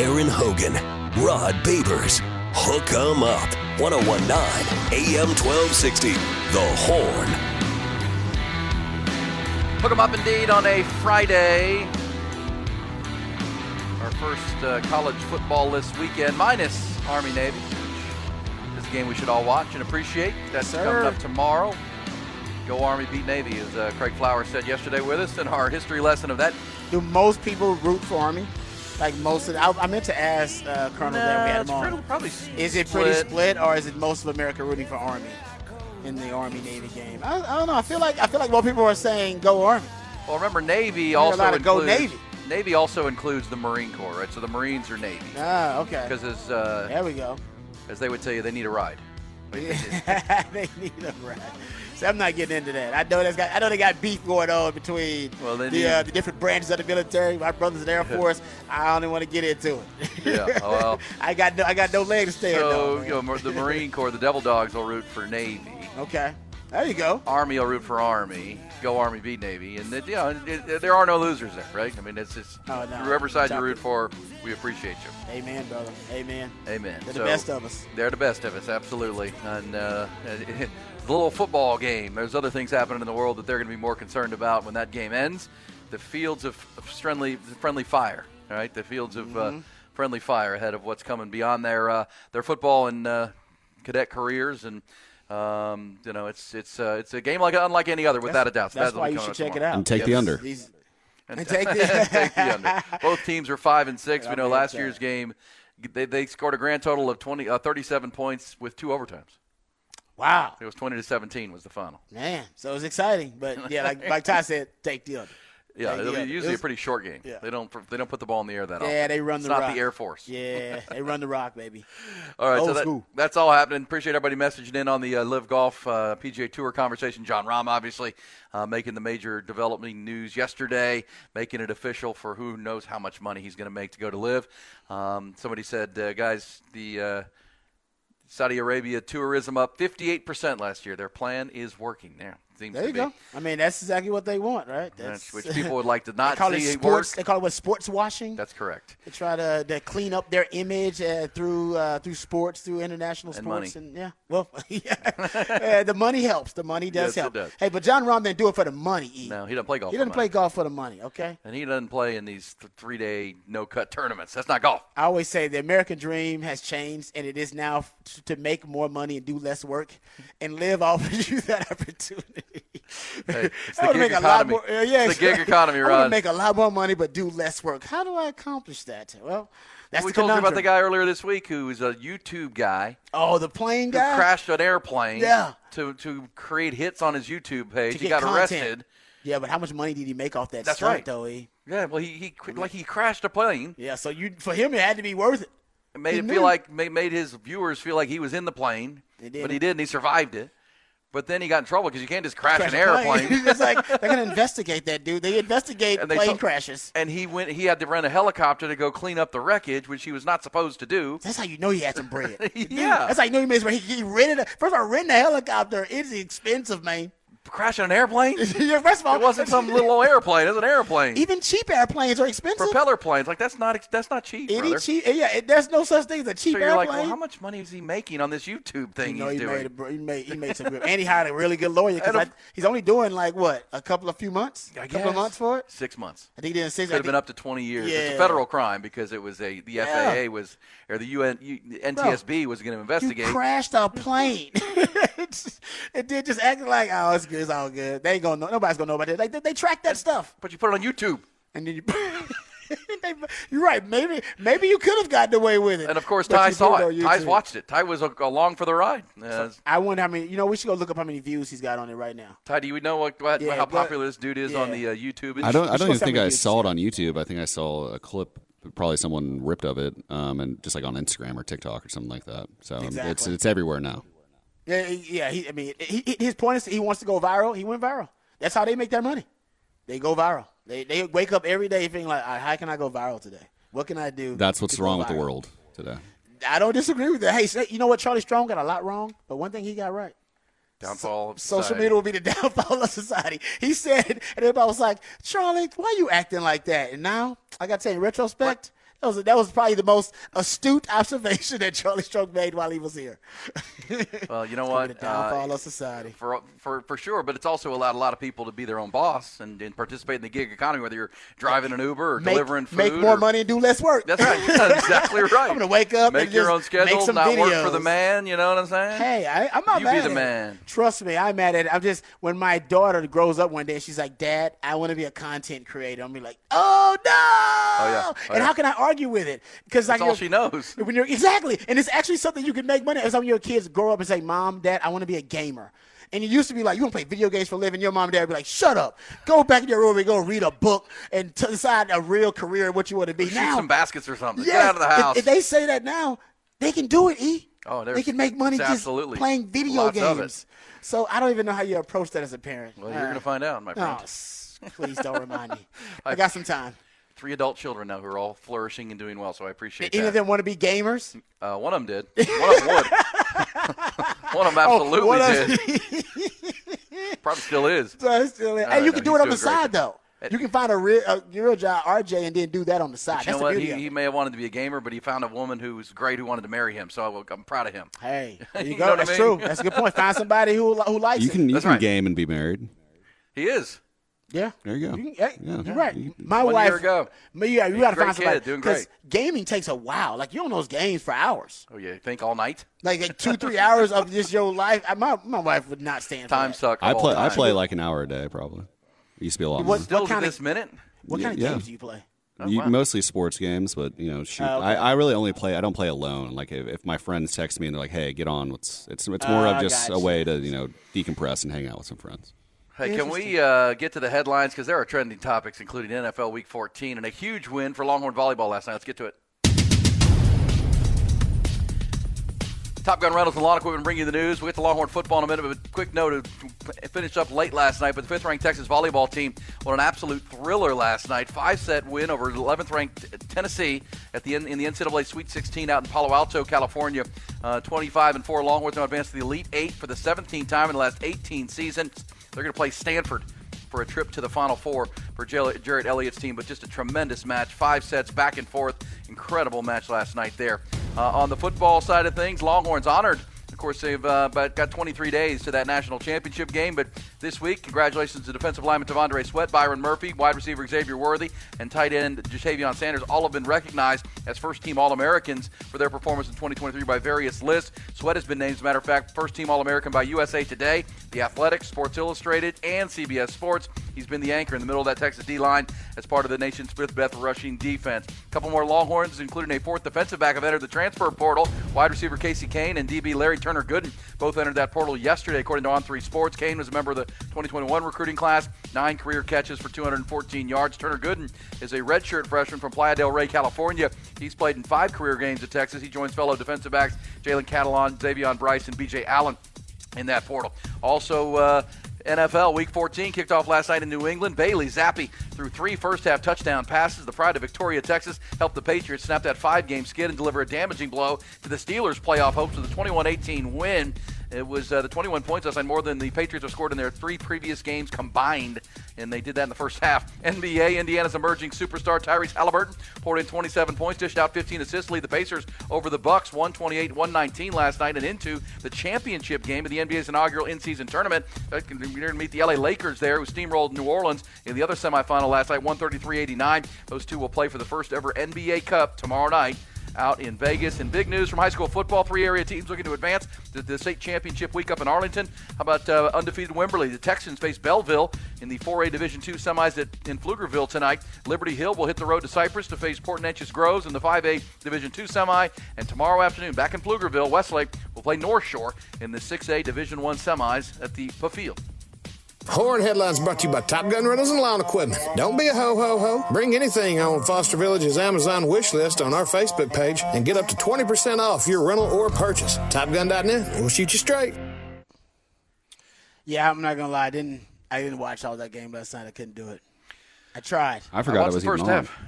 Aaron Hogan, Rod Babers. Hook 'em up. 1019 AM 1260. The Horn. Hook 'em up indeed on a Friday. Our first uh, college football list weekend, minus Army Navy. This is a game we should all watch and appreciate. That's Sir. coming up tomorrow. Go Army, beat Navy, as uh, Craig Flowers said yesterday with us in our history lesson of that. Do most people root for Army? Like most of, I, I meant to ask uh, Colonel that we had him on. pretty- probably Is it pretty split, or is it most of America rooting for Army in the Army Navy game? I, I don't know. I feel like I feel like more people are saying go Army. Well, remember Navy hear also lot of go includes Navy. Navy also includes the Marine Corps, right? So the Marines are Navy Ah, okay. because as uh, There we go. as they would tell you, they need a ride. Yeah. they need a ride. So I'm not getting into that. I know that's got. I know they got beef going on between Well, the uh, the different branches of the military. My brothers in the Air Force. I don't even want to get into it. Yeah, well- I got no. I got no leg to stand So on. you know, the Marine Corps, the Devil Dogs will root for Navy. Okay. There you go. Army will root for Army. Go Army, beat Navy, and it, you know it, it- there are no losers there, right? I mean, it's just Oh, no. whoever side you root for, we appreciate you. Amen, brother. Amen. Amen. They're So, the best of us. They're the best of us, absolutely. And uh, the little football game. There's other things happening in the world that they're going to be more concerned about when that game ends. The fields of, of friendly friendly fire. All right, the fields of uh, Mm-hmm. friendly fire ahead of what's coming beyond their uh, their football and uh, cadet careers and. Um, you know, it's it's uh, it's a game like unlike any other, without a doubt. So That's that'll why you should up check it out. And take the under. These, And And take the- take the under. Both teams are five and six. We Yeah, know man, last so- year's game, they, they scored a grand total of 20, uh, 37 points with two overtimes. wow, It was 20 to 17 was the final. man. So it was exciting, but yeah, like like Ty said, take the under. Yeah, it'll be usually It a pretty short game. Yeah. They don't they don't put the ball in the air that often. Yeah, they run it's the not rock. the Air Force. Yeah, they run the rock, baby. All right, so that, that's all happening. Appreciate everybody messaging in on the uh, LIV Golf uh, PGA Tour conversation. Jon Rahm, obviously, uh, making the major development news yesterday, making it official for who knows how much money he's going to make to go to LIV. Um, somebody said, uh, guys, the uh, Saudi Arabia tourism up 58% last year. Their plan is working there. Seems There you go. I mean, that's exactly what they want, right? That's- That's, which people would like to not they call see it sports. work. They call it what sports washing. That's correct. They try to, to clean up their image uh, through uh, through sports, through international And sports, money. and yeah, well, yeah, Uh, the money helps. The money does Yes, it help. does. Hey, but Jon Rahm didn't do it for the money. E. No, he doesn't play golf. he doesn't play money. golf for the money. Okay. And he doesn't play in these th- three-day no-cut tournaments. That's not golf. I always say the American dream has changed, and it is now f- to make more money and do less work, and LIV offers you that opportunity. Hey, it's I the gig make a lot economy. more- uh, yeah, It's the gig economy, I want to make a lot more money, but do less work. How do I accomplish that? Well, that's we the told you about the guy earlier this week who was a YouTube guy Oh, the plane guy crashed an airplane Yeah. to, to create hits on his YouTube page. He got content. arrested. Yeah, but how much money did he make off that That's stunt, right. though? E? Yeah, well, he, he qu- like he crashed a plane. Yeah, so you for him it had to be worth it. It made He it knew. feel like made, made his viewers feel like he was in the plane, but he didn't. He survived it. But then he got in trouble because you can't just crash, Crash an airplane. it's like they're gonna investigate that dude. They investigate And they plane told- crashes. and he went. He had to rent a helicopter to go clean up the wreckage, which he was not supposed to do. That's how you know he had some bread. Yeah. that's how you know he made. Some, he, he rented. A, first of all, renting a helicopter is expensive, man. Crashing an airplane? Yeah, first of all, It wasn't some little old airplane. It was an airplane. Even cheap airplanes are expensive. Propeller planes. Like that's not that's not cheap, Any cheap, yeah, it, there's no such thing as a cheap so you're airplane. like, well, how much money is he making on this YouTube thing You know, he's he doing? made, a, he made he made some good, and he hired a really good lawyer because he's only doing like what a couple of few months, a couple of months for it. Six months. I think he did in six. Could have been up to 20 years. It's a federal crime because it was a the Yeah. FAA was or the UN U- NTSB was going to investigate. You crashed a plane. it did just acting like, oh, it's good, it's all good. They ain't gonna know. Nobody's gonna know about it. Like they, they track that stuff, but you put it on YouTube. and then you. they, you're right. Maybe maybe you could have gotten away with it. And of course, but Ty you saw did it. on Ty's watched it. Ty was along for the ride. Uh, I wonder how many. You know, we should go look up how many views he's got on it right now. Ty, do you know what, what Yeah, how but- popular this dude is on the uh, YouTube? I don't. I don't even think I saw it on YouTube. I think I saw a clip, probably someone ripped of it, um, and just like on Instagram or TikTok or something like that. So um, it's it's everywhere now. Yeah, yeah. He, I mean, he, he- his point is he wants to go viral. He went viral. That's how they make their money. They go viral. They they wake up every day thinking like, "All right, how can I go viral today? What can I do? That's what's to go wrong with the world today. I don't disagree with that. Hey, say, you know what? Charlie Strong got a lot wrong, but one thing he got right. Downfall. of Social media will be the downfall of society. He said, and everybody was like, Charlie, why are you acting like that? And now, I got to tell you, in retrospect, That was, that was probably the most astute observation that Charlie Strong made while he was here. Well, you know It's what? The downfall Uh, of society. for, for for sure, but it's also allowed a lot of people to be their own boss and, and participate in the gig economy, whether you're driving an Uber or Make, delivering food. make more or- money and do less work. That's right. Yeah, exactly right. I'm gonna wake up make your own schedule, not work for the man. You know what I'm saying? Hey, I, I'm not You mad be at the it. man. Trust me, I'm mad at it. I'm just when my daughter grows up one day, she's like, "Dad, I want to be a content creator." I'm be like, "Oh no!" Oh, yeah. Oh, and yeah. how can I argue with it? Because like That's all she knows. When you're exactly, and it's actually something you can make money. As some of your kids grow up and say, "Mom, Dad, I want to be a gamer." And you used to be like, you want to play video games for a living. Your mom and dad would be like, shut up. Go back in your room and go read a book and t- decide a real career and what you want to be. Shoot now, some baskets or something. Get out of the house. If, they say that now, they can do it. E. Oh, they can make money just absolutely playing video lots of it. games. So I don't even know how you approach that as a parent. well, you're going to uh, find out, my Oh, friend. s- please don't remind me. I got some time. Three adult children now who are all flourishing and doing well, so I appreciate that. Any that. of them want to be gamers? Uh, one of them did. One of them would. one of them absolutely Oh, one of- did. Probably still is. So it's still- Uh, hey, you no, can do it on the doing great. side though. You can find a real, a real job, RJ, and then do that on the side. You That's know what? He, he may have wanted to be a gamer, but he found a woman who was great who wanted to marry him. So I- I'm proud of him. Hey, there you You go. know what I That's mean? true. That's a good point. Find somebody who who likes You it. can you That's can right. game and be married. He is. Yeah. There you go. can- hey, Yeah. You're right. You- My One wife. year ago. Yeah, you got to find great somebody kid, doing 'cause great. gaming takes a while. Like you on those games for hours, Oh yeah, think all night. like, like two, three hours of just your life. My my wife would not stand for Time suck. I play the I play like an hour a day probably. It used to be a lot What- Still to kinda- this minute. What kind of Yeah. games do you play? Oh, you- wow. Mostly sports games, but you know, shoot, Oh, okay. I, I really only play. I don't play alone. Like if, if my friends text me and they're like, "Hey, get on," it's it's it's more Oh, of just a way to you know decompress and hang out with some friends. Hey, can we uh, get to the headlines because there are trending topics, including NFL Week 14 and a huge win for Longhorn volleyball last night. Let's get to it. Top Gun Rentals and Lawn Equipment bring you the news. We'll get to Longhorn football in a minute, but a quick note: to finish up late last night, but the fifth-ranked Texas volleyball team won an absolute thriller last night. Five-set win over 11th-ranked Tennessee at the in the NCAA Sweet 16 out in Palo Alto, California. Uh, 25 and four Longhorns now advance to the Elite Eight for the 17th time in the last 18 seasons. They're going to play Stanford for a trip to the Final Four for Jerritt Elliott's team, but just a tremendous match. Five sets back and forth. Incredible match last night there. Uh, on the football side of things, Longhorns honored. Of course, they've uh, but got 23 days to that national championship game. But this week, congratulations to defensive lineman T'Vondre Sweat, Byron Murphy, wide receiver Xavier Worthy, and tight end Ja'Tavion Sanders. All have been recognized as first-team All-Americans for their performance in 2023 by various lists. Sweat has been named, as a matter of fact, first-team All-American by USA Today, The Athletic, Sports Illustrated, and CBS Sports. He's been the anchor in the middle of that Texas D line as part of the nation's fifth best rushing defense. A couple more Longhorns, including a fourth defensive back, have entered the transfer portal. Wide receiver Casey Cain and DB Larry Turner Gooden both entered that portal yesterday, according to On3 Sports. Cain was a member of the 2021 recruiting class, nine career catches for 214 yards. Turner Gooden is a redshirt freshman from Playa del Rey, California. He's played in five career games at Texas. He joins fellow defensive backs Jalen Catalon, X'Avion Brice, and BJ Allen in that portal. Also, uh, NFL Week 14 kicked off last night in New England. Bailey Zappe threw three first half touchdown passes. The pride of Victoria, Texas, helped the Patriots snap that five game skid and deliver a damaging blow to the Steelers' playoff hopes with a 21 18 win. It was uh, the 21 points night more than the Patriots have scored in their three previous games combined, and they did that in the first half. NBA, Indiana's emerging superstar Tyrese Halliburton poured in 27 points, dished out 15 assists, lead the Pacers over the Bucks 128-119 last night, and into the championship game of the NBA's inaugural in-season tournament. They're going to meet the LA Lakers there, who steamrolled New Orleans in the other semifinal last night, 133-89. Those two will play for the first ever NBA Cup tomorrow night out in Vegas. And big news from high school football: three area teams looking to advance to the state championship week up in Arlington. How about uh, undefeated Wimberley? The Texans face Bellville in the 4A Division II semis at, in Pflugerville tonight. Liberty Hill will hit the road to Cypress to face Port Neches Groves in the 5A Division II semi. And tomorrow afternoon, back in Pflugerville, Westlake will play North Shore in the 6A Division I semis at the Pfield. Horn Headlines brought to you by Top Gun Rentals and Lawn Equipment. Don't be a ho ho ho. Bring anything on Foster Village's Amazon wish list on our Facebook page and get up to 20% off your rental or purchase. TopGun.net, we'll shoot you straight. Yeah, I'm not gonna lie. I didn't I didn't watch all that game last night. I couldn't do it. I tried. I forgot watched it was the first even on. half.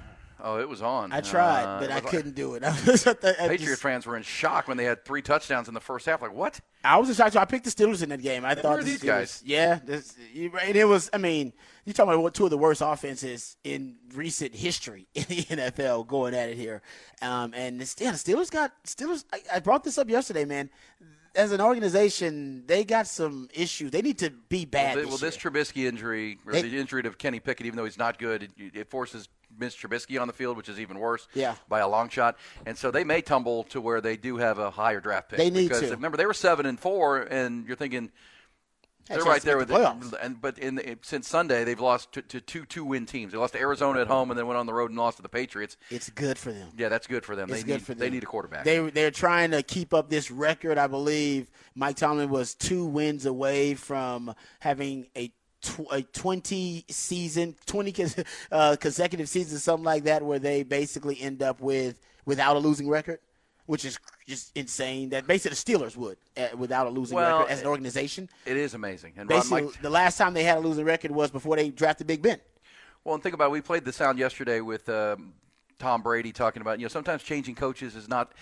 Oh, it was on. I tried, Uh, but I couldn't do it. I was at the- I Patriot just- fans were in shock when they had three touchdowns in the first half. Like what? I was in excited. I picked the Steelers in that game. I thought are the these Steelers- guys? Yeah, this, and it was. I mean, you talking about what two of the worst offenses in recent history in the NFL going at it here. Um, and the, yeah, the Steelers got Steelers. I, I brought this up yesterday, man. As an organization, they got some issues. They need to be bad. Well, this this year. Trubisky injury, or They- the injury to Kenny Pickett, even though he's not good, it, it forces Mitch Trubisky on the field, which is even worse. Yeah. by a long shot. And so they may tumble to where they do have a higher draft pick. They need because to. remember they were seven and four, and you're thinking they're right there with the playoffs. And but in the, since Sunday they've lost to, to two two win teams. They lost to Arizona at home, and then went on the road and lost to the Patriots. It's good for them. Yeah, that's good for them. It's they good need for them. they need a quarterback. They they're trying to keep up this record. I believe Mike Tomlin was two wins away from having a tw- a 20 season 20 uh, consecutive seasons something like that where they basically end up with without a losing record which is just insane that basically the Steelers would uh, without a losing Well, record as an organization it is amazing. And basically Mike, the last time they had a losing record was before they drafted Big Ben Well, and think about it. We played the sound yesterday with um, Tom Brady talking about you know sometimes changing coaches is not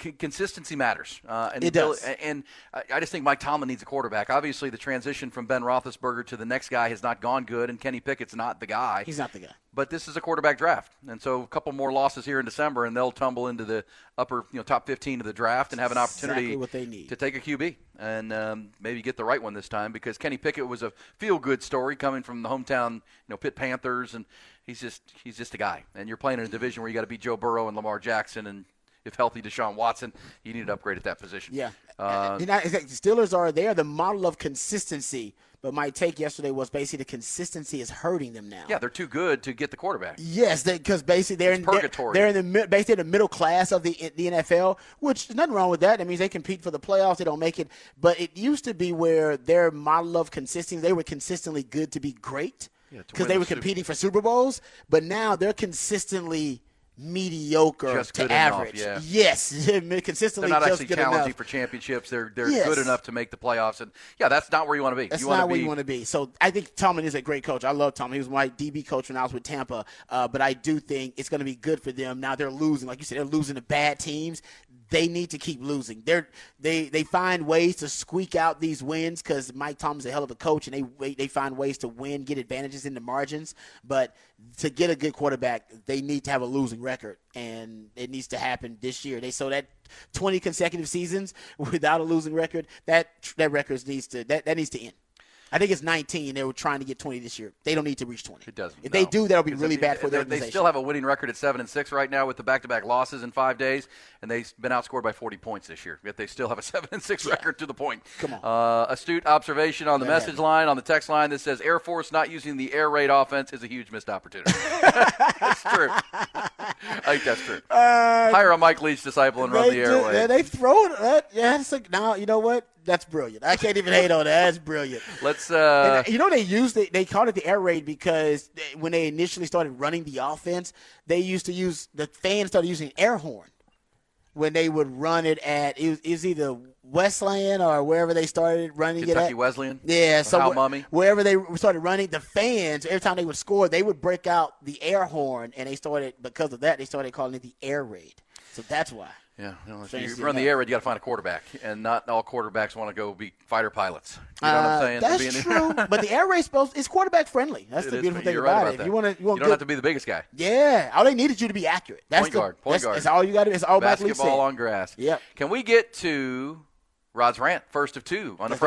c- consistency matters. Uh, and It does. And I just think Mike Tomlin needs a quarterback. Obviously, the transition from Ben Roethlisberger to the next guy has not gone good, and Kenny Pickett's not the guy. he's not the guy But this is a quarterback draft, and so a couple more losses here in December, and they'll tumble into the upper, you know, top 15 of the draft and have an opportunity Exactly what they need. to take a QB and um, maybe get the right one this time because Kenny Pickett was a feel-good story coming from the hometown, you know, Pitt Panthers, and he's just he's just a guy. And you're playing in a division where you got to beat Joe Burrow and Lamar Jackson, and if healthy, Deshaun Watson, you need to upgrade at that position. Yeah. Uh, not- the Steelers are they are the model of consistency, but my take yesterday was basically the consistency is hurting them now. yeah, they're too good to get the quarterback. Yes, because basically they're in they're, purgatory. they're in the basically in the middle class of the the NFL, which nothing wrong with that. That means they compete for the playoffs. They don't make it, but it used to be where their model of consistency they were consistently good to be great because win they the were Super- competing for Super Bowls. But now they're consistently mediocre Just to good enough, average. yeah. Yes, consistently They're not just actually challenging enough. for championships. They're they're Yes. good enough to make the playoffs, and yeah, that's not where you want to be. That's you not where be, you want to be. So I think Tomlin is a great coach. I love Tomlin. He was my DB coach when I was with Tampa. Uh, but I do think it's going to be good for them. Now they're losing, like you said, they're losing to bad teams. They need to keep losing. They're they they find ways to squeak out these wins because Mike Tomlin's a hell of a coach, and they they find ways to win, get advantages in the margins. But to get a good quarterback, they need to have a losing record, and it needs to happen this year. They so that 20 consecutive seasons without a losing record, that that record needs to that, that needs to end. I think it's 19. They were trying to get 20 this year. They don't need to reach 20. It doesn't. If no. they do, that'll be really bad for their they- They still have a winning record at seven and six right now with the back-to-back losses in five days, and they've been outscored by 40 points this year. Yet they still have a seven and six record to the point. Come on. Uh, astute observation on the That message line on the text line that says Air Force not using the air raid offense is a huge missed opportunity. that's true. I think that's true. Hire a Mike Leach disciple and run Uh, the air raid. yeah, they throw it. Uh, yeah, it's like, now you know what? That's brilliant. I can't even hate on that. That's brilliant. Let's. Uh, And, you know they used it. They called it the air raid because they, when they initially started running the offense, they used to use the fans started using air horn when they would run it at it was, it was either Westland or wherever they started running it Kentucky at. Wesleyan. Yeah, so Hal wh- Mumme. wherever they started running, the fans every time they would score, they would break out the air horn, and they started because of that they started calling it the air raid. So that's why. Yeah, you know, if you run the air raid, you got to find a quarterback, and not all quarterbacks want to go be fighter pilots. You know what I'm Uh, saying? That's Being- true, but the air raid supposed it's quarterback friendly. That's It the beautiful but thing you're about, right it. about If that. you want to, you want don't good, have to be the biggest guy. Yeah, all they needed you to be accurate. That's Point the, guard, point that's, guard. that's all you got to. It's all Mike Lee Basketball said. on grass. Yep. Can we get to Rod's rant first of two on a Yes, sir.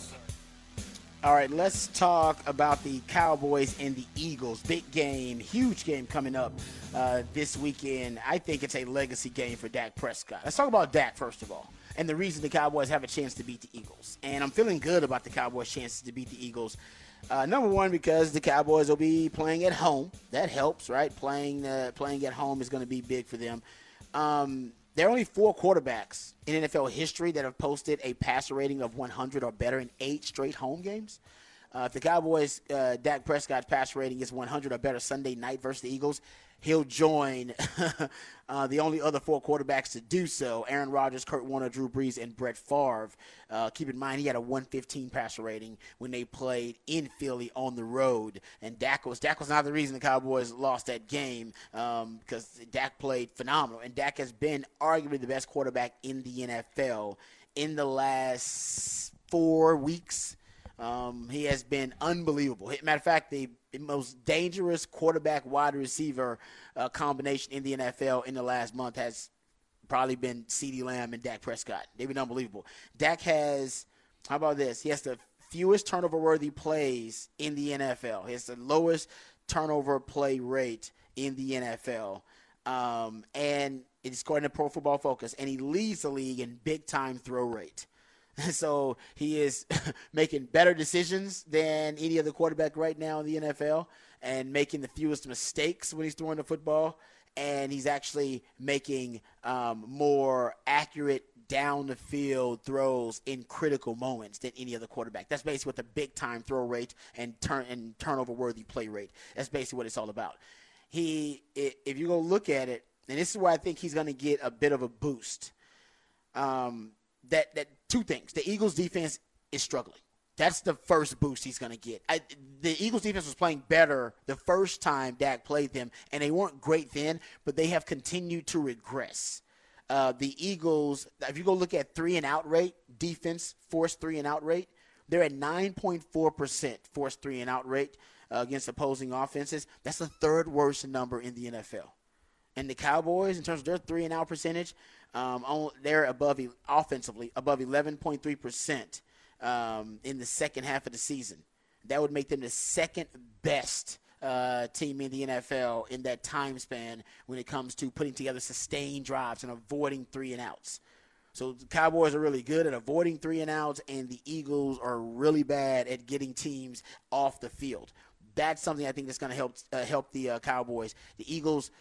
All right, let's talk about the Cowboys and the Eagles. Big game, huge game coming up uh, this weekend. I think it's a legacy game for Dak Prescott. Let's talk about Dak first of all, and the reason the Cowboys have a chance to beat the Eagles. And I'm feeling good about the Cowboys' chances to beat the Eagles. Uh, number one, because the Cowboys will be playing at home. That helps, right? Playing uh, playing at home is going to be big for them. Um, there are only four quarterbacks in NFL history that have posted a passer rating of 100 or better in eight straight home games. Uh, if the Cowboys, uh, Dak Prescott's passer rating is 100 or better Sunday night versus the Eagles, he'll join uh, the only other four quarterbacks to do so Aaron Rodgers, Kurt Warner, Drew Brees, and Brett Favre. Uh, keep in mind, he had a 115 passer rating when they played in Philly on the road. And Dak was, Dak was not the reason the Cowboys lost that game because um, Dak played phenomenal. And Dak has been arguably the best quarterback in the NFL in the last four weeks. Um, he has been unbelievable. Matter of fact, the most dangerous quarterback wide receiver uh, combination in the NFL in the last month has probably been CeeDee Lamb and Dak Prescott. They've been unbelievable. Dak has, how about this? He has the fewest turnover worthy plays in the NFL. He has the lowest turnover play rate in the NFL. Um, and it's according to Pro Football Focus, and he leads the league in big time throw rate. So he is making better decisions than any other quarterback right now in the NFL and making the fewest mistakes when he's throwing the football. And he's actually making um, more accurate down the field throws in critical moments than any other quarterback. That's basically what the big time throw rate and turn and turnover worthy play rate. That's basically what it's all about. He, if you go look at it, and this is where I think he's going to get a bit of a boost. Um, that that two things. The Eagles defense is struggling. That's the first boost he's going to get. I, the Eagles defense was playing better the first time Dak played them, and they weren't great then, but they have continued to regress. Uh, the Eagles, if you go look at three and out rate, defense forced three and out rate, they're at 9.4% forced three and out rate uh, against opposing offenses. That's the third worst number in the NFL. And the Cowboys, in terms of their three and out percentage, um, they're above offensively above 11.3 percent um, in the second half of the season. That would make them the second best uh, team in the NFL in that time span when it comes to putting together sustained drives and avoiding three and outs. So the Cowboys are really good at avoiding three and outs, and the Eagles are really bad at getting teams off the field. That's something I think that's going to help uh, help the uh, Cowboys. The Eagles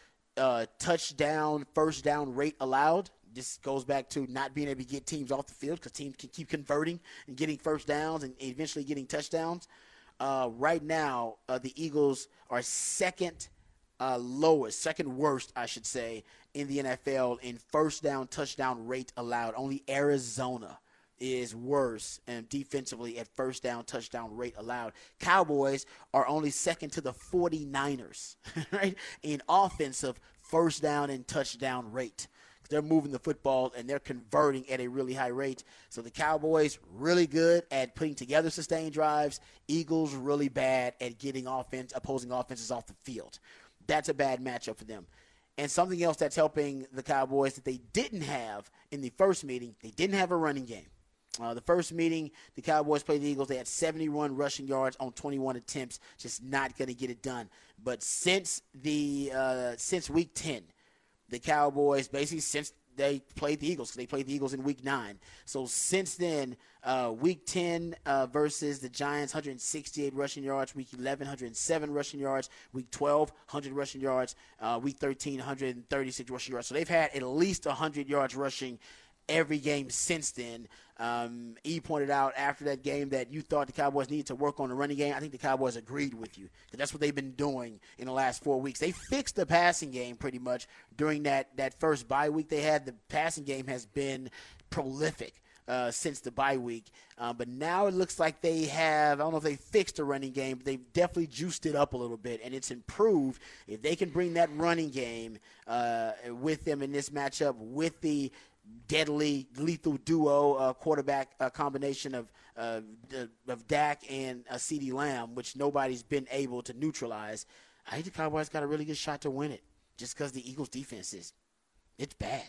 uh, touchdown, first down rate allowed this goes back to not being able to get teams off the field because teams can keep converting and getting first downs and eventually getting touchdowns. Uh, right now, uh, the Eagles are second uh, lowest, second worst, I should say, in the NFL in first down touchdown rate allowed. Only Arizona is worse and defensively at first down touchdown rate allowed. Cowboys are only second to the 49ers, right, in offensive first down and touchdown rate. They're moving the football and they're converting at a really high rate. So the Cowboys really good at putting together sustained drives. Eagles really bad at getting offense opposing offenses off the field. That's a bad matchup for them. And something else that's helping the Cowboys that they didn't have in the first meeting, they didn't have a running game. Uh, the first meeting, the Cowboys played the Eagles. They had 71 rushing yards on 21 attempts, just not going to get it done. But since the uh, since week 10, the Cowboys basically since they played the Eagles. They played the Eagles in Week Nine. So since then, uh, Week 10 uh, versus the Giants, 168 rushing yards. Week 11, 107 rushing yards. Week 12, 100 rushing yards. Uh, week 13, 136 rushing yards. So they've had at least 100 yards rushing every game since then. Um, e pointed out after that game that you thought the Cowboys needed to work on the running game. I think the Cowboys agreed with you. because That's what they've been doing in the last four weeks. They fixed the passing game pretty much during that, that first bye week they had. The passing game has been prolific. Uh, since the bye week. Uh, but now it looks like they have, I don't know if they fixed the running game, but they've definitely juiced it up a little bit, and it's improved. If they can bring that running game uh, with them in this matchup, with the deadly, lethal duo uh, quarterback uh, combination of uh, of Dak and uh, CeeDee Lamb, which nobody's been able to neutralize. I think the Cowboys got a really good shot to win it, just because the Eagles' defense is it's bad.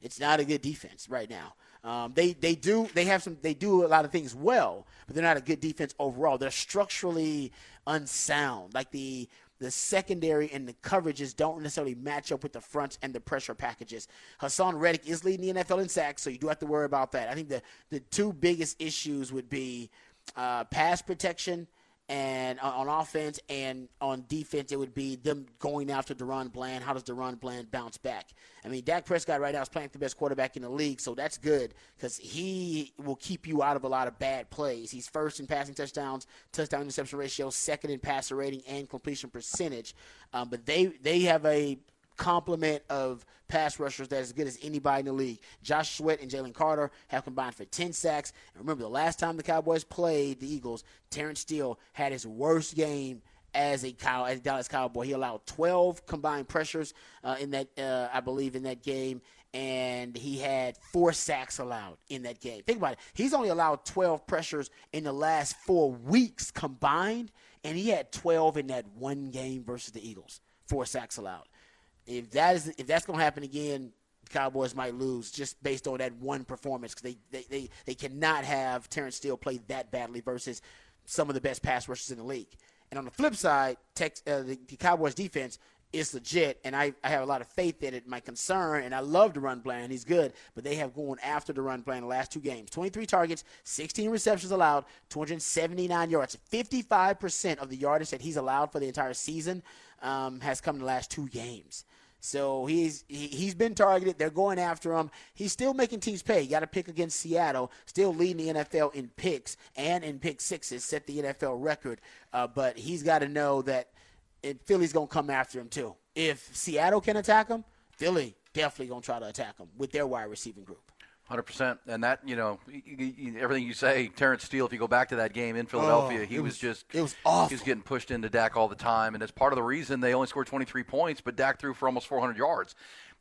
It's not a good defense right now. Um, they they do they have some they do a lot of things well, but they're not a good defense overall. They're structurally unsound. Like the the secondary and the coverages don't necessarily match up with the fronts and the pressure packages. Haason Reddick is leading the NFL in sacks, so you do have to worry about that. I think the, the two biggest issues would be uh, pass protection And on, offense and on defense, it would be them going after DaRon Bland. How does DaRon Bland bounce back? I mean, Dak Prescott right now is playing the best quarterback in the league, so that's good because he will keep you out of a lot of bad plays. He's first in passing touchdowns, touchdown interception ratio, second in passer rating and completion percentage. Um, but they they have a complement of pass rushers that's as good as anybody in the league. Josh Sweat and Jalen Carter have combined for 10 sacks. And remember, the last time the Cowboys played the Eagles, Terence Steele had his worst game as a cow as a Dallas Cowboy. He allowed 12 combined pressures uh, in that, uh, I believe, in that game. And he had four sacks allowed in that game. Think about it. He's only allowed 12 pressures in the last four weeks combined, and he had 12 in that one game versus the Eagles. Four sacks allowed if that is if that's going to happen again, Cowboys might lose just based on that one performance because they, they, they, they cannot have Terence Steele play that badly versus some of the best pass rushers in the league. And on the flip side, uh, the, the, Cowboys defense is legit, and I, I have a lot of faith in it. My concern, and I love DaRon Bland, he's good, but they have gone after DaRon Bland the last two games. 23 targets, 16 receptions allowed, 279 yards. 55% of the yardage that he's allowed for the entire season um, has come in the last two games. So he's he, he's been targeted. They're going after him. He's still making teams pay. You got to pick against Seattle, still leading the NFL in picks and in pick sixes, set the NFL record. Uh, but he's got to know that Philly's going to come after him too. If Seattle can attack him, Philly definitely to try to attack him with their wide receiving group. Hundred percent, and that you know everything you say, Terence Steele. If you go back to that game in oh, Philadelphia, oh, he was, was, just it was awful. He was getting pushed into Dak all the time, and it's part of the reason they only scored 23 points, but Dak threw for almost 400 yards.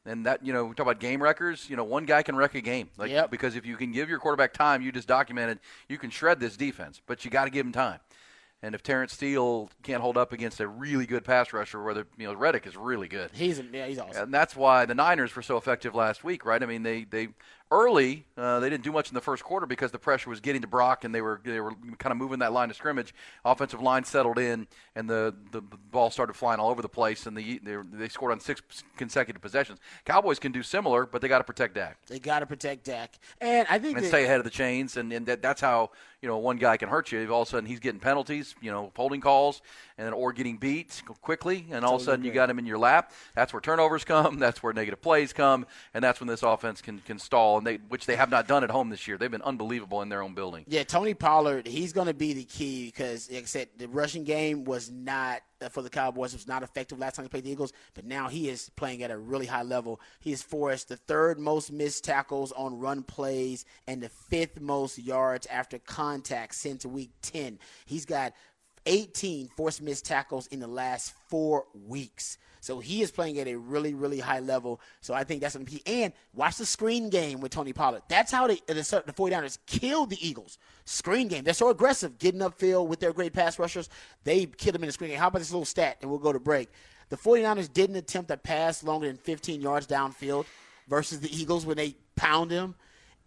And that you know, we talk about game wreckers. You know, one guy can wreck a game, like yep. because if you can give your quarterback time, you just documented, you can shred this defense, but you got to give him time. And if Terence Steele can't hold up against a really good pass rusher, whether you know Reddick is really good, he's yeah, he's awesome. And that's why the Niners were so effective last week, right? I mean, they they early uh, they didn't do much in the first quarter because the pressure was getting to Brock and they were they were kind of moving that line of scrimmage. Offensive line settled in and the the ball started flying all over the place and the they, they scored on six consecutive possessions. Cowboys can do similar, but they got to protect Dak. They got to protect Dak, and I think and that, stay ahead of the chains, and, and that, that's how you know one guy can hurt you. All of a sudden he's getting penalties, you know, holding calls, and then or getting beat quickly, and all of a sudden you got him in your lap. That's where turnovers come. That's where negative plays come, and that's when this offense can can stall, and they which they have not done at home this year. They've been unbelievable in their own building. Yeah, Tony Pollard, he's going to be the key because, like I said, the rushing game was not uh, for the Cowboys. It was not effective last time he played the Eagles, but now he is playing at a really high level. He has forced the third most missed tackles on run plays and the fifth most yards after contact since week 10. He's got 18 forced missed tackles in the last four weeks. So he is playing at a really, really high level. So I think that's to be. And watch the screen game with Tony Pollard. That's how they, the, the 49ers killed the Eagles. Screen game. They're so aggressive, getting upfield with their great pass rushers. They killed them in the screen game. How about this little stat? And we'll go to break. The 49ers didn't attempt a pass longer than 15 yards downfield versus the Eagles when they pound them.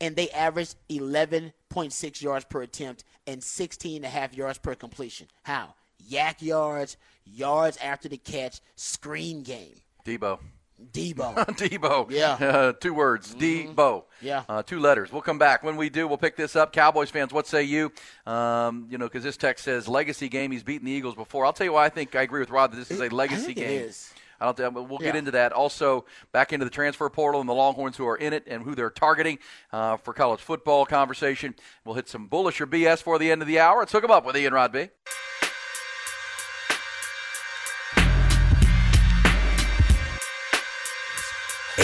And they averaged 11.6 yards per attempt and 16 and a half yards per completion. How? YAC yards, yards after the catch, screen game. Debo. Debo. Debo. Yeah. Uh, two words. Mhm. Debo. Yeah. Uh, two letters. We'll come back. When we do, we'll pick this up. Cowboys fans, what say you? Um, you know, because this text says legacy game. He's beaten the Eagles before. I'll tell you why I think I agree with Rod that this is a legacy game. It is. I don't. Think, we'll get Yeah. into that. Also, back into the transfer portal and the Longhorns who are in it and who they're targeting uh, for college football conversation. We'll hit some bullish or BS for the end of the hour. Let's hook them up with Ian Rodby.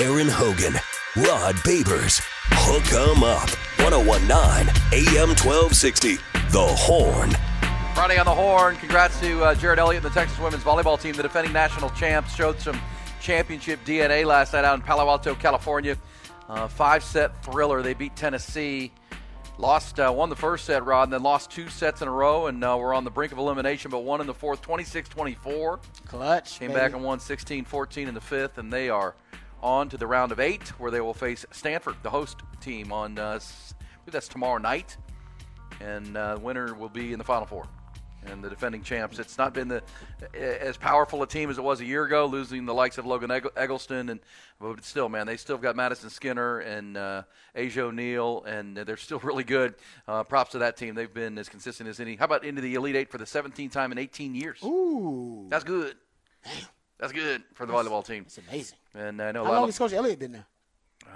Aaron Hogan, Rod Babers, Hook 'em Up, 1019 AM 1260, The Horn. Friday on the Horn. Congrats to uh, Jerritt Elliott and the Texas women's volleyball team, the defending national champs. Showed some championship DNA last night out in Palo Alto, California. Uh, five set thriller. They beat Tennessee. Lost, uh, won the first set, Rod, and then lost two sets in a row, and uh, we're on the brink of elimination, but won in the fourth, 26 24. Clutch. Came baby. back and won 16 14 in the fifth, and they are on to the round of eight, where they will face Stanford, the host team, on uh, s- I believe that's tomorrow night. And uh, winner will be in the Final Four. and the defending champs. It's not been the as powerful a team as it was a year ago, losing the likes of Logan Eggleston, and but still, man, they still got Madison Skinner and uh, Asia O'Neal, and they're still really good. Uh, props to that team; they've been as consistent as any. How about into the Elite Eight for the 17th time in 18 years? Ooh, That's good. That's good for the volleyball team. It's amazing. And I know a How lot long of, has Coach Elliott been there?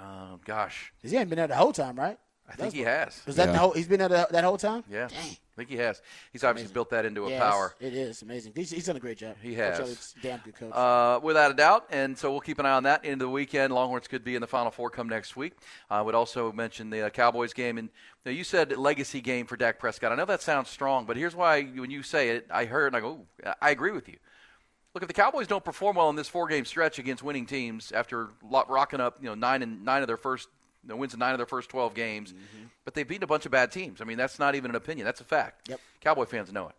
oh gosh, 'Cause he ain't been there the whole time, right? I think he has. Was that the whole? He's been there the, that whole time. Yeah, Dang. I think he has. He's obviously built that into a Yeah, power. it's- It is amazing. He's, he's done a great job. He has. Elliott's a damn good coach. Uh, without a doubt, and so we'll keep an eye on that into the weekend. Longhorns could be in the Final Four come next week. I would also mention the uh, Cowboys game, and you, know, you said legacy game for Dak Prescott. I know that sounds strong, but here's why when you say it, I heard and I go, I agree with you. Look, if the Cowboys don't perform well in this four-game stretch against winning teams after rocking up, you know, nine and nine of their first you know, wins in nine of their first 12 games, but they've beaten a bunch of bad teams. I mean, that's not even an opinion; that's a fact. Yep. Cowboy fans know it.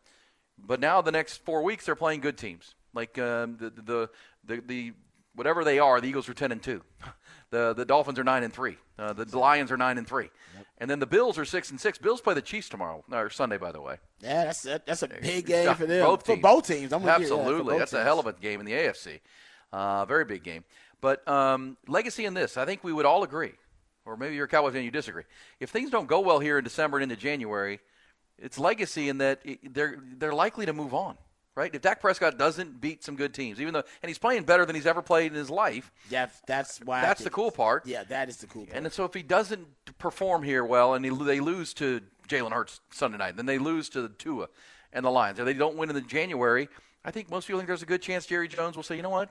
But now the next four weeks they're playing good teams, like um, the, the the the whatever they are. The Eagles are ten and two, the the Dolphins are nine and three, uh, the Lions are nine and three, and then the Bills are six and six. Bills play the Chiefs tomorrow or Sunday, by the way. yeah, that's that, that's a big game for them. Both for teams. both teams. I'm Absolutely, both that's a hell of a game in the AFC. Uh, very big game. But um, legacy in this, I think we would all agree, or maybe you're a Cowboys fan, you disagree. If things don't go well here in December and into January, it's legacy in that it, they're they're likely to move on. Right? If Dak Prescott doesn't beat some good teams, even though, and he's playing better than he's ever played in his life, That's that's why. That's the cool part. Yeah, that is the cool part. And so if he doesn't perform here well, and he, they lose to Jalen Hurts Sunday night, then they lose to the Tua and the Lions, or they don't win in the January, I think most people think there's a good chance Jerry Jones will say, you know what,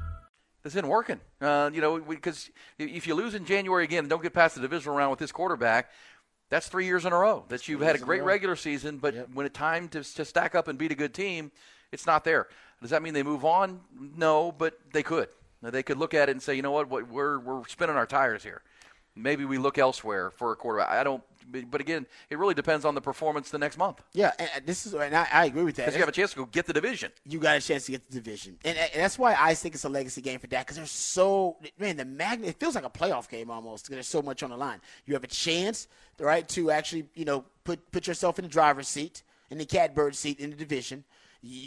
This isn't working. Uh, you know, because if you lose in January again, and don't get past the divisional round with this quarterback. That's three years in a row that you've had a great regular season, but when it's time to, to stack up and beat a good team, it's not there. Does that mean they move on? No, but they could. They could look at it and say, you know what, what we're we're spinning our tires here. Maybe we look elsewhere for a quarterback. I don't. But again, it really depends on the performance the next month. yeah, and this is and I, I agree with that. Because you have a chance to go get the division. you got a chance to get the division, and, and that's why I think it's a legacy game for Dak. Because there's so man, the magnet. It feels like a playoff game almost. There's so much on the line. You have a chance, right, to actually you know put put yourself in the driver's seat, in the catbird seat in the division.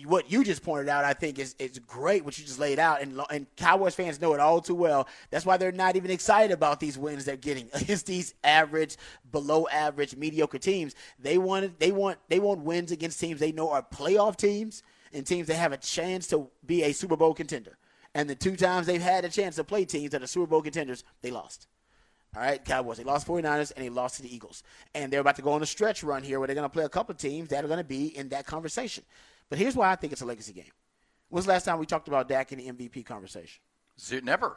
What you just pointed out, I think, is is great. What you just laid out, and and Cowboys fans know it all too well. That's why they're not even excited about these wins they're getting against these average, below average, mediocre teams. They want they want they want wins against teams they know are playoff teams and teams that have a chance to be a Super Bowl contender. And the two times they've had a chance to play teams that are Super Bowl contenders, they lost. All right, Cowboys. They lost 49ers and they lost to the Eagles. And they're about to go on a stretch run here where they're going to play a couple teams that are going to be in that conversation. But here's why I think it's a legacy game. When's the last time we talked about Dak in the MVP conversation? Never.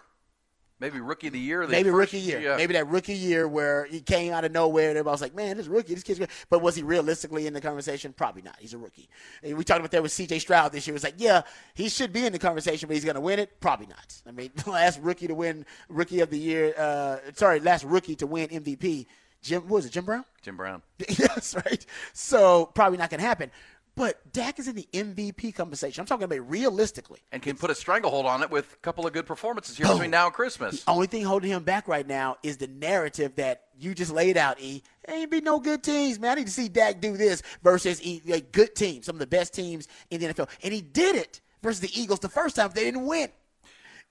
Maybe rookie of the year. Maybe first- rookie year. yeah. Maybe that rookie year where he came out of nowhere and everybody was like, man, this rookie, this kid's good. But was he realistically in the conversation? Probably not. He's a rookie. And we talked about that with CJ Stroud this year. It was like, yeah, he should be in the conversation, but he's going to win it? Probably not. I mean, last rookie to win rookie of the year, uh, sorry, last rookie to win MVP, Jim, what was it, Jim Brown? Jim Brown. yes, right. So probably not going to happen. But Dak is in the MVP conversation. I'm talking about realistically. and can put a stranglehold on it with a couple of good performances here between now and Christmas. The only thing holding him back right now is the narrative that you just laid out. E ain't be no good teams, man. I need to see Dak do this versus e, a good team, some of the best teams in the NFL, and he did it versus the Eagles the first time. They didn't win.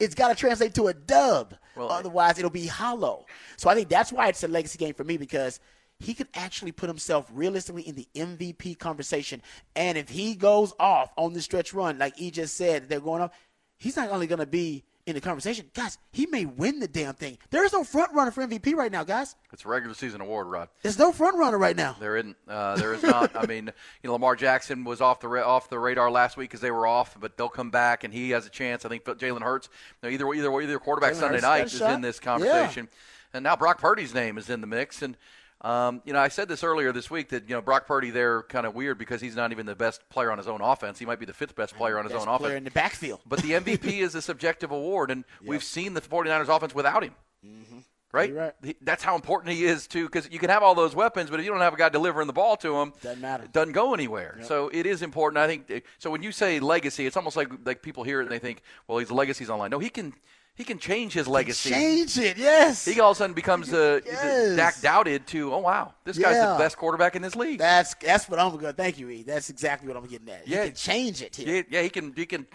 It's got to translate to a dub. Well, Otherwise, it'll be hollow. So I think that's why it's a legacy game for me because he could actually put himself realistically in the MVP conversation. And if he goes off on the stretch run, like he just said, they're going off, he's not only going to be in the conversation. Guys, he may win the damn thing. There is no front runner for MVP right now, guys. It's a regular season award, Rod. There's no front runner right now. There isn't. Uh, there is not. I mean, you know, Lamar Jackson was off the ra- off the radar last week because they were off, but they'll come back and he has a chance. I think Jalen Hurts, you know, either either either quarterback Jalen Sunday Hurts night is shot. in this conversation, and now Brock Purdy's name is in the mix, and Um, you know, I said this earlier this week that you know Brock Purdy they're kind of weird because he's not even the best player on his own offense. He might be the fifth best player on his Best own offense. in the backfield. But the MVP is a subjective award, and we've seen the 49ers offense without him. Right? You're right. That's how important he is too, because you can have all those weapons, but if you don't have a guy delivering the ball to him, Doesn't matter. It doesn't go anywhere. So it is important. I think. So when you say legacy, it's almost like like people hear it and they think, well, his legacy's online. No, he can he can change his legacy. Change it, yes. He all of a sudden becomes uh, Yes. Dak doubted to, oh wow, this guy's Yeah. the best quarterback in this league. That's that's what I'm gonna. Thank you, E. That's exactly what I'm getting at. Yeah. you can change it here. Yeah, yeah, he can. He can.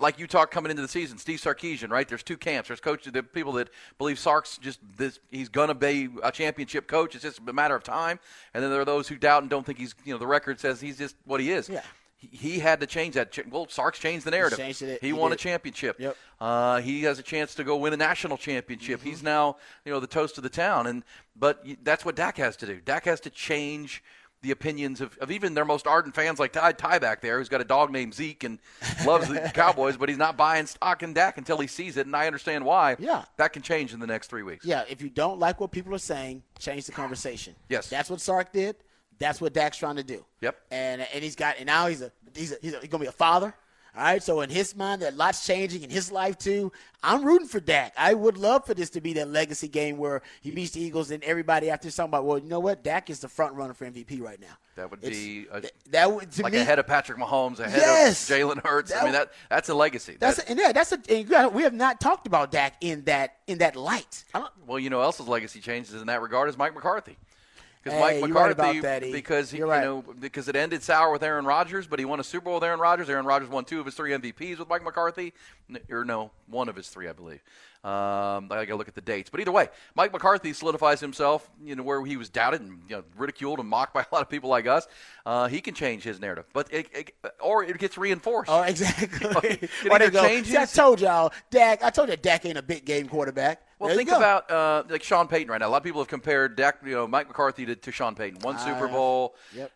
Like you talked coming into the season, Steve Sarkisian, right? There's two camps. There's coaches, the people that believe Sark's just this. He's gonna be a championship coach. It's just a matter of time. And then there are those who doubt and don't think he's. You know, the record says he's just what he is. Yeah. He, he had to change that. Well, Sark's changed the narrative. changed it. He, He won a championship. Yep. Uh, he has a chance to go win a national championship. Mm-hmm. He's now, you know, the toast of the town. And but that's what Dak has to do. Dak has to change the opinions of, of even their most ardent fans like Ty, Ty back there, who's got a dog named Zeke and loves the Cowboys, but he's not buying stock in Dak until he sees it, and I understand why. Yeah. that can change in the next three weeks. Yeah, if you don't like what people are saying, change the conversation. Yes. that's what Sark did. That's what Dak's trying to do. Yep. And and he's got and now he's a he's a, he's, a, he's gonna be a father. All right. So in his mind, that lots changing in his life too. I'm rooting for Dak. I would love for this to be that legacy game where he beats the Eagles and everybody after talking about, well, you know what, Dak is the front runner for MVP right now. That would It's- be a, th- that would to like me ahead of Patrick Mahomes, ahead Yes. of Jalen Hurts. I mean, that that's a legacy. That's That- and yeah, that's a and we have not talked about Dak in that in that light. I don't, Well, you know, else's legacy changes in that regard is Mike McCarthy. Because Hey, Mike right McCarthy, about that, because he, You're you know, because it ended sour with Aaron Rodgers, but he won a Super Bowl with Aaron Rodgers. Aaron Rodgers won two of his three MVPs with Mike McCarthy, or no, one of his three, I believe. Um, I got to look at the dates, but either way, Mike McCarthy solidifies himself. You know, where he was doubted and you know, ridiculed and mocked by a lot of people like us. Uh, he can change his narrative, but it, it, or it gets reinforced. Oh, exactly. It they either go, changes- See, I told y'all, Dak. I told you, Dak ain't a big game quarterback. Well, There think about uh, like Sean Payton right now. A lot of people have compared Dak, you know, Mike McCarthy to, to Sean Payton. One Super Uh, Bowl. yep.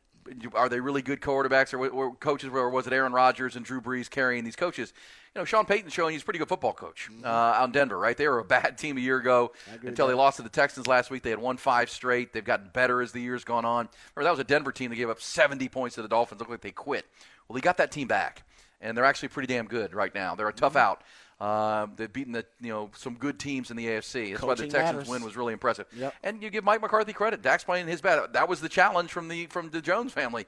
Are they really good quarterbacks, or, or coaches, or was it Aaron Rodgers and Drew Brees carrying these coaches? You know, Sean Payton's showing he's a pretty good football coach Mm-hmm. uh, out in Denver, right? They were a bad team a year ago until they lost to the Texans last week. They had won five straight. They've gotten better as the year's gone on. Remember, that was a Denver team that gave up 70 points to the Dolphins. Looked like they quit. Well, he got that team back, and they're actually pretty damn good right now. They're a tough Mm-hmm. out. Uh, they've beaten the you know some good teams in the AFC. That's why the Texans matters. win was really impressive. Yep. And you give Mike McCarthy credit. Dak's playing his best. That was the challenge from the from the Jones family.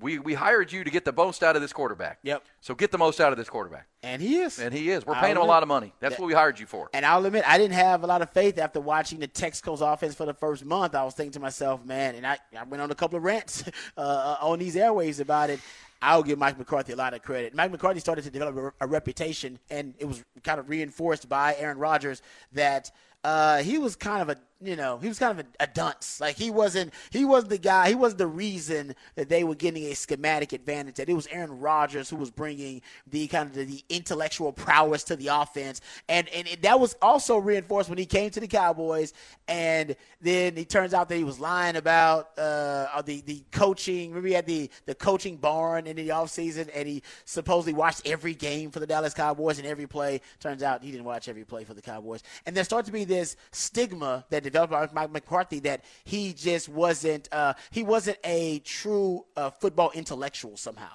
We we hired you to get the most out of this quarterback. Yep. So get the most out of this quarterback. and he is. And he is. We're I'll paying him a lot of money. That's That- what we hired you for. And I'll admit, I didn't have a lot of faith after watching the Texas offense for the first month. I was thinking to myself, man, and I, I went on a couple of rants uh, on these airwaves about it. I'll give Mike McCarthy a lot of credit. Mike McCarthy started to develop a, a reputation, and it was kind of reinforced by Aaron Rodgers that uh, he was kind of a you know he was kind of a, a dunce. Like he wasn't he wasn't the guy. He wasn't the reason that they were getting a schematic advantage. That it was Aaron Rodgers who was bringing the kind of the, the intellectual prowess to the offense, and and it, that was also reinforced when he came to the Cowboys. And then it turns out that he was lying about uh, the the coaching. Remember he had the the coaching barn in the offseason, and he supposedly watched every game for the Dallas Cowboys and every play. Turns out he didn't watch every play for the Cowboys. And there started to be this stigma that developed by Mike McCarthy that he just wasn't uh, he wasn't a true uh, football intellectual somehow.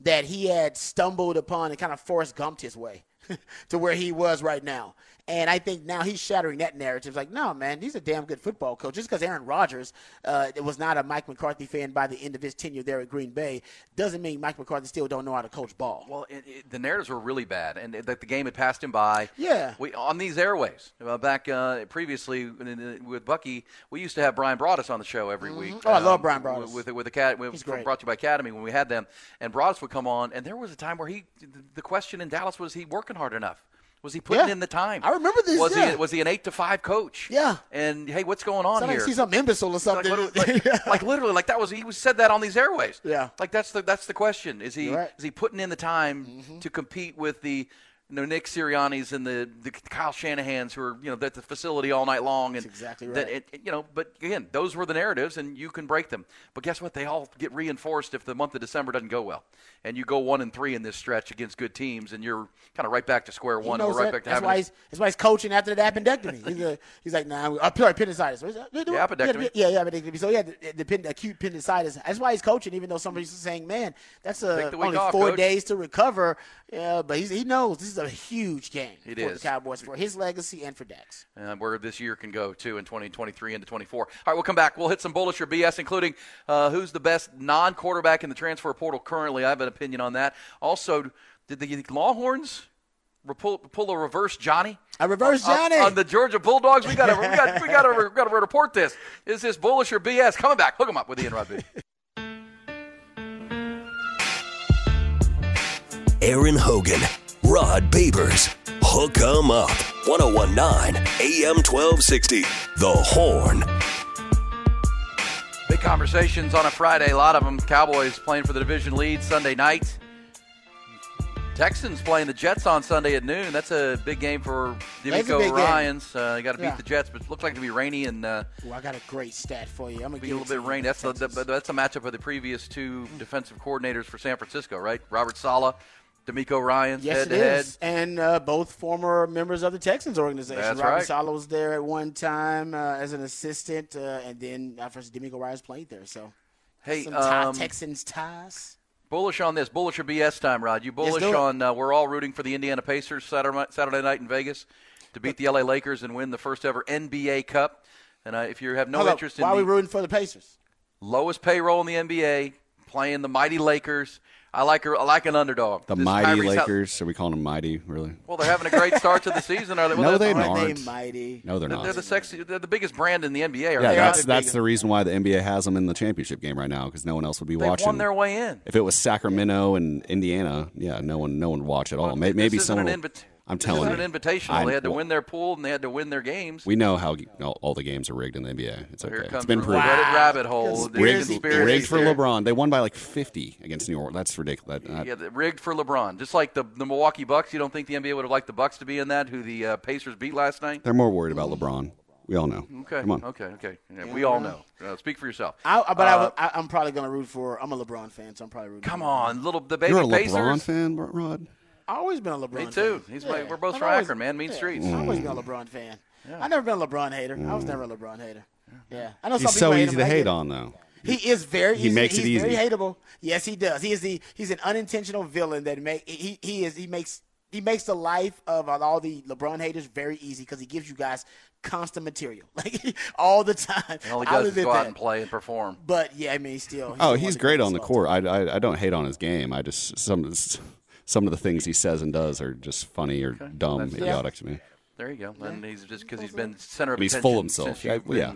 That he had stumbled upon and kind of Forrest Gumped his way to where he was right now. And I think now he's shattering that narrative. It's like, no, man, he's a damn good football coach. Just because Aaron Rodgers uh, was not a Mike McCarthy fan by the end of his tenure there at Green Bay doesn't mean Mike McCarthy still don't know how to coach ball. Well, it, it, the narratives were really bad, and that the game had passed him by. Yeah. We on these airways uh, back uh, previously in- with Bucky, we used to have Brian Broaddus on the show every week. Oh, I love um, Brian Broaddus. with with Acad- with, He's great. brought to you by Academy when we had them, and Broaddus would come on, and there was a time where he the question in Dallas was he working hard enough. Was he putting Yeah. in the time? I remember this, Was yeah. he was he an eight to five coach? Yeah. And hey, what's going on Sound like here? see some imbecile or like, something. literally, like, like literally, like that was he was said that on these airways. Yeah. like that's the that's the question. Is he right. Mm-hmm. is he putting in the time to compete with the you know, Nick Sirianni's and the, the Kyle Shanahan's who are you know at the facility all night long, and exactly that right. it, you know. But again, those were the narratives, and you can break them. But guess what? They all get reinforced if the month of December doesn't go well, and you go one and three in this stretch against good teams, and you're kind of right back to square one. We're right that. back to that's why he's that's why he's coaching after the appendectomy. He's, a, he's like, nah, I'm sorry, appendicitis. That? Yeah, appendectomy. Yeah, yeah, appendectomy. So yeah, the, the, pen- acute appendicitis. That's why he's coaching, even though somebody's saying, man, that's uh, week only off, four coach. days to recover. Yeah, but he's, he knows this is a huge game It for is. the Cowboys for his legacy and for Dak's. And where this year can go too in 2023 into 24. All right, we'll come back. We'll hit some bullish or BS, including uh, who's the best non-quarterback in the transfer portal currently. I have an opinion on that. Also, did the Longhorns re- pull, pull a reverse Johnny? A reverse On- Johnny. on, the Georgia Bulldogs. We got to we got we got to we got to report this. Is this bullish or BS? Coming back. Hook 'em up with Ian Rodby. Aaron Hogan, Rod Babers, Hook 'em Up, 1019 AM 1260. The Horn. Big conversations on a Friday. A lot of them. Cowboys playing for the division lead Sunday night. Texans playing the Jets on Sunday at noon. That's a big game for That's a DeMeco. Ryans. Uh, you got to beat Yeah. the Jets, but it looks like it'll be rainy and uh, Well, I got a great stat for you. I'm gonna be a little bit you. rainy. That's a, that's a matchup of the previous two defensive coordinators for San Francisco, right? Robert Saleh, DeMeco Ryans, Yes, head to head. And uh, both former members of the Texans organization. That's Robert right. Saleh was there at one time uh, as an assistant, uh, and then uh, first DeMeco Ryans played there. So, Hey, some tie- um, Texans ties. Bullish on this. Bullish or BS time, Rod. You bullish it. on uh, we're all rooting for the Indiana Pacers Saturday, Saturday night in Vegas to beat the LA Lakers and win the first ever NBA Cup. And uh, if you have no Hold up. interest in Why are we rooting for the Pacers? lowest payroll in the NBA, playing the mighty Lakers, I like a, I like an underdog. The This mighty Tyrese Hal- Lakers. Are we calling them mighty? Really? well, they're having a great start to the season. Are they? No, well, they they're, aren't. They mighty. No, they're They're, not. they're the sexy. They're the biggest brand in the NBA. Yeah, they? that's the that's biggest. the reason why the NBA has them in the championship game right now because no one else would be They've watching. won their way in. If it was Sacramento and Indiana, yeah, no one no one would watch at all. May- This Maybe isn't someone. An will- invit- I'm this telling isn't you, an invitational. I- they had to well, win their pool and they had to win their games. We know how all, all the games are rigged in the NBA. It's okay. Here it's comes been the proven. Reddit rabbit hole. The Rigged, rigged for theory. LeBron. They won by like 50 against New Orleans. That's ridiculous. That- Yeah, the- rigged for LeBron. Just like the the Milwaukee Bucks. You don't think the NBA would have liked the Bucks to be in that? Who the uh, Pacers beat last night? they're more worried about LeBron. We all know. Okay. Come on. Okay. Okay. Yeah, we all know. Uh, speak for yourself. I, but I, Uh, would- I, I'm probably going to root for. I'm a LeBron fan, so I'm probably rooting. come for on, little the baby You're a Pacers. LeBron fan, Rod? I've always been a LeBron. Me fan. too. He's my- we're both I've from always- Akron, man. Mean yeah, streets. I've always mm. been a LeBron fan. I've never been a LeBron hater. I was never a mm. LeBron hater. Yeah, I know He's some so people easy him, to hate on, though. He is very. He he's, makes it he's very easy. hateable. Yes, he does. He is the. He's an unintentional villain that make. He he is. He makes. He makes the life of all the LeBron haters very easy because he gives you guys constant material, like all the time. All he I'll does is go out that. and play and perform. But yeah, I mean, still. Oh, he's great on the court. I, I, I don't hate on his game. I just some some of the things he says and does are just funny or dumb, That's- idiotic to me. There you go. And he's just because he's been center of And he's full himself. Yeah, yeah.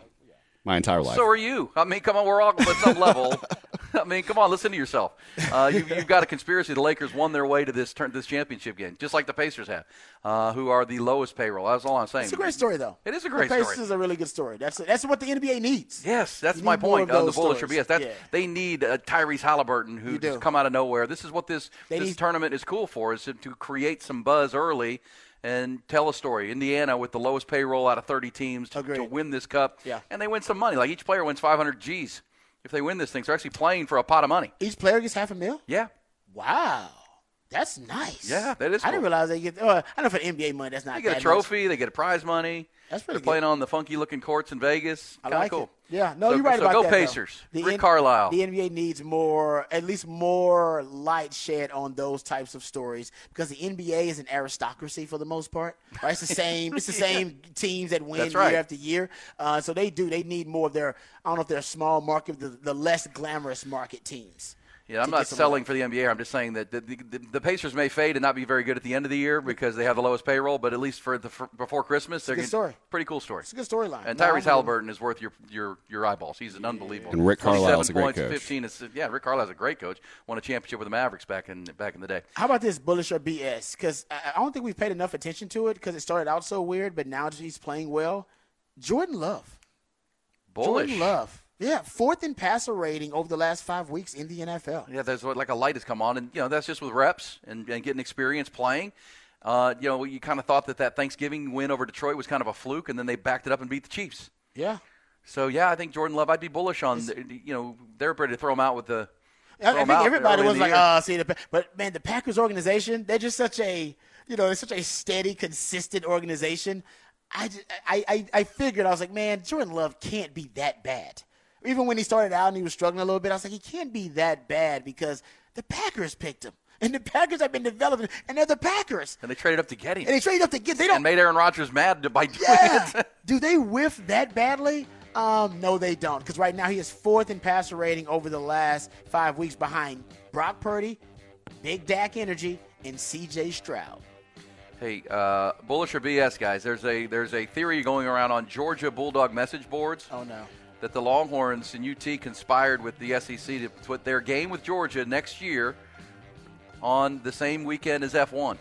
Been- my entire life. So are you. I mean, come on, we're all at some level. I mean, come on, listen to yourself. Uh, you, you've got a conspiracy. The Lakers won their way to this turn, this championship game, just like the Pacers have, uh, who are the lowest payroll. That's all I'm saying. It's a great story, though. It is a great the Pacers story. is a really good story. That's that's what the NBA needs. Yes, that's You my point of on the those bullish or stories. BS. That's, Yeah. They need uh, Tyrese Halliburton, who You just come out of nowhere. This is what this They this need- tournament is cool for, is to, to create some buzz early and tell a story. Indiana with the lowest payroll out of 30 teams to, to win this cup, Yeah. and they win some money. Like each player wins 500 G's if they win this thing. So they're actually playing for a pot of money. Each player gets half a mil. Yeah. Wow, that's nice. Yeah, that is I didn't realize they get. Uh, I know for NBA money, that's not. They get a trophy. They get a prize money. That's pretty They're playing on the funky looking courts in Vegas. I Kinda like cool. it. Yeah, no, So- you're right so about go that. though. Pacers. The Rick N- Carlisle. The NBA needs more, at least more light shed on those types of stories because the NBA is an aristocracy for the most part. Right? It's the same. it's the same teams that win right. year after year. Uh, so they do. They need more of their. I don't know if they're small market, the, the less glamorous market teams. Yeah, I'm not selling love. for the NBA. I'm just saying that the, the, the Pacers may fade and not be very good at the end of the year because they have the lowest payroll. But at least for the for, before Christmas, they're good gonna- story. Pretty cool story. It's a good storyline. And Tyrese with Halliburton is worth your your your eyeballs. He's an unbelievable. And Rick 27 Carlisle's a great points, coach. 15 is yeah. Rick Carlisle's a great coach. Won a championship with the Mavericks back in back in the day. How about this bullish or BS? Because I I don't think we've paid enough attention to it because it started out so weird, but now he's playing well. Jordan Love. Bullish. Jordan Love. Yeah, fourth in passer rating over the last five weeks in the NFL. Yeah, there's what- like a light has come on, and you know that's just with reps and, and getting experience playing. Uh, you know, you kind of thought that that Thanksgiving win over Detroit was kind of a fluke, and then they backed it up and beat the Chiefs. Yeah. So yeah, I think Jordan Love. I'd be bullish on. The, you know, they're ready to throw him out with the. I, think everybody was like. "Oh, see the," Pa-" but man, the Packers organization, they're just such a, you know, it's such a steady, consistent organization. I, just, I, I, I figured I was like, man, Jordan Love can't be that bad. Even when he started out and he was struggling a little bit, I was like, he can't be that bad because the Packers picked him, and the Packers have been developing, and they're the Packers, and they traded up to get him. and they traded up to get. They don't and made Aaron Rodgers mad by doing yeah. it. Do they whiff that badly? Um, no, they don't. Because right now he is fourth in passer rating over the last five weeks behind Brock Purdy, Big Dak Energy, and C.J. Stroud. Hey, uh, bullish or BS, guys? There's a there's a theory going around on Georgia Bulldog message boards. Oh no. That the Longhorns and UT conspired with the SEC to put their game with Georgia next year on the same weekend as F1.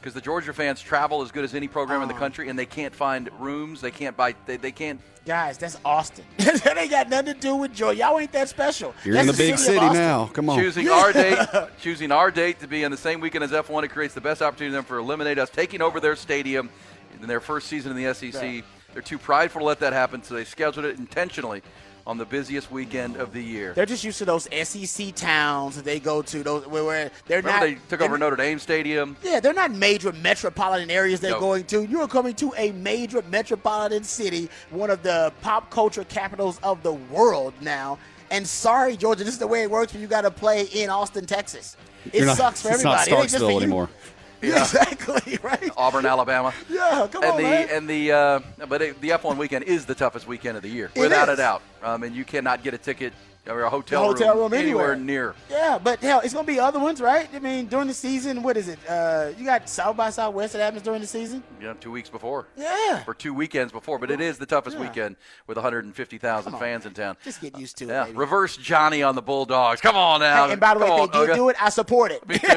Because the Georgia fans travel as good as any program in the Oh. country, and they can't find rooms. They can't buy. They, they can't. Guys, that's Austin. that ain't got nothing to do with Georgia. Y'all ain't that special. You're in That's the big of city now. Come on. Choosing our date, choosing our date to be on the same weekend as F1, it creates the best opportunity for them for eliminate us taking over their stadium in their first season in the SEC. Yeah. They're too prideful to let that happen, so they scheduled it intentionally on the busiest weekend of the year. They're just used to those SEC towns that they go to. Those where, where they're Remember not. they took over Notre Dame Stadium. Yeah, they're not major metropolitan areas they're No. going to. You're coming to a major metropolitan city, one of the pop culture capitals of the world now. And sorry, Georgia, this is the way it works when you got to play in Austin, Texas. It not- sucks for it's not everybody. It ain't Starkville you. anymore. Yeah, exactly, right? Auburn, Alabama. Yeah, come and on, the man. and the uh, but it, the F1 weekend is the toughest weekend of the year, It without a is. doubt. Um, and you cannot get a ticket or a hotel, hotel room anywhere anywhere. near. Yeah, but hell, it's gonna be other ones, right? I mean, during the season, what is it? Uh, you got South by Southwest that happens during the season. Know, two weeks before. Yeah. Or two weekends before, but it is the toughest Yeah. weekend with 150,000 on, fans in town. Just get used to it. Yeah, baby. reverse Johnny on the Bulldogs. Come on now. And by the way, Come if on, they did Uga. do it, I support it. Me too.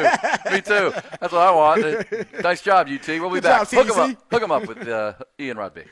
Me too. That's what I want. nice job, UT. We'll be Good back. job, Hook 'em TDC. up. them up with uh, Ian Rodby.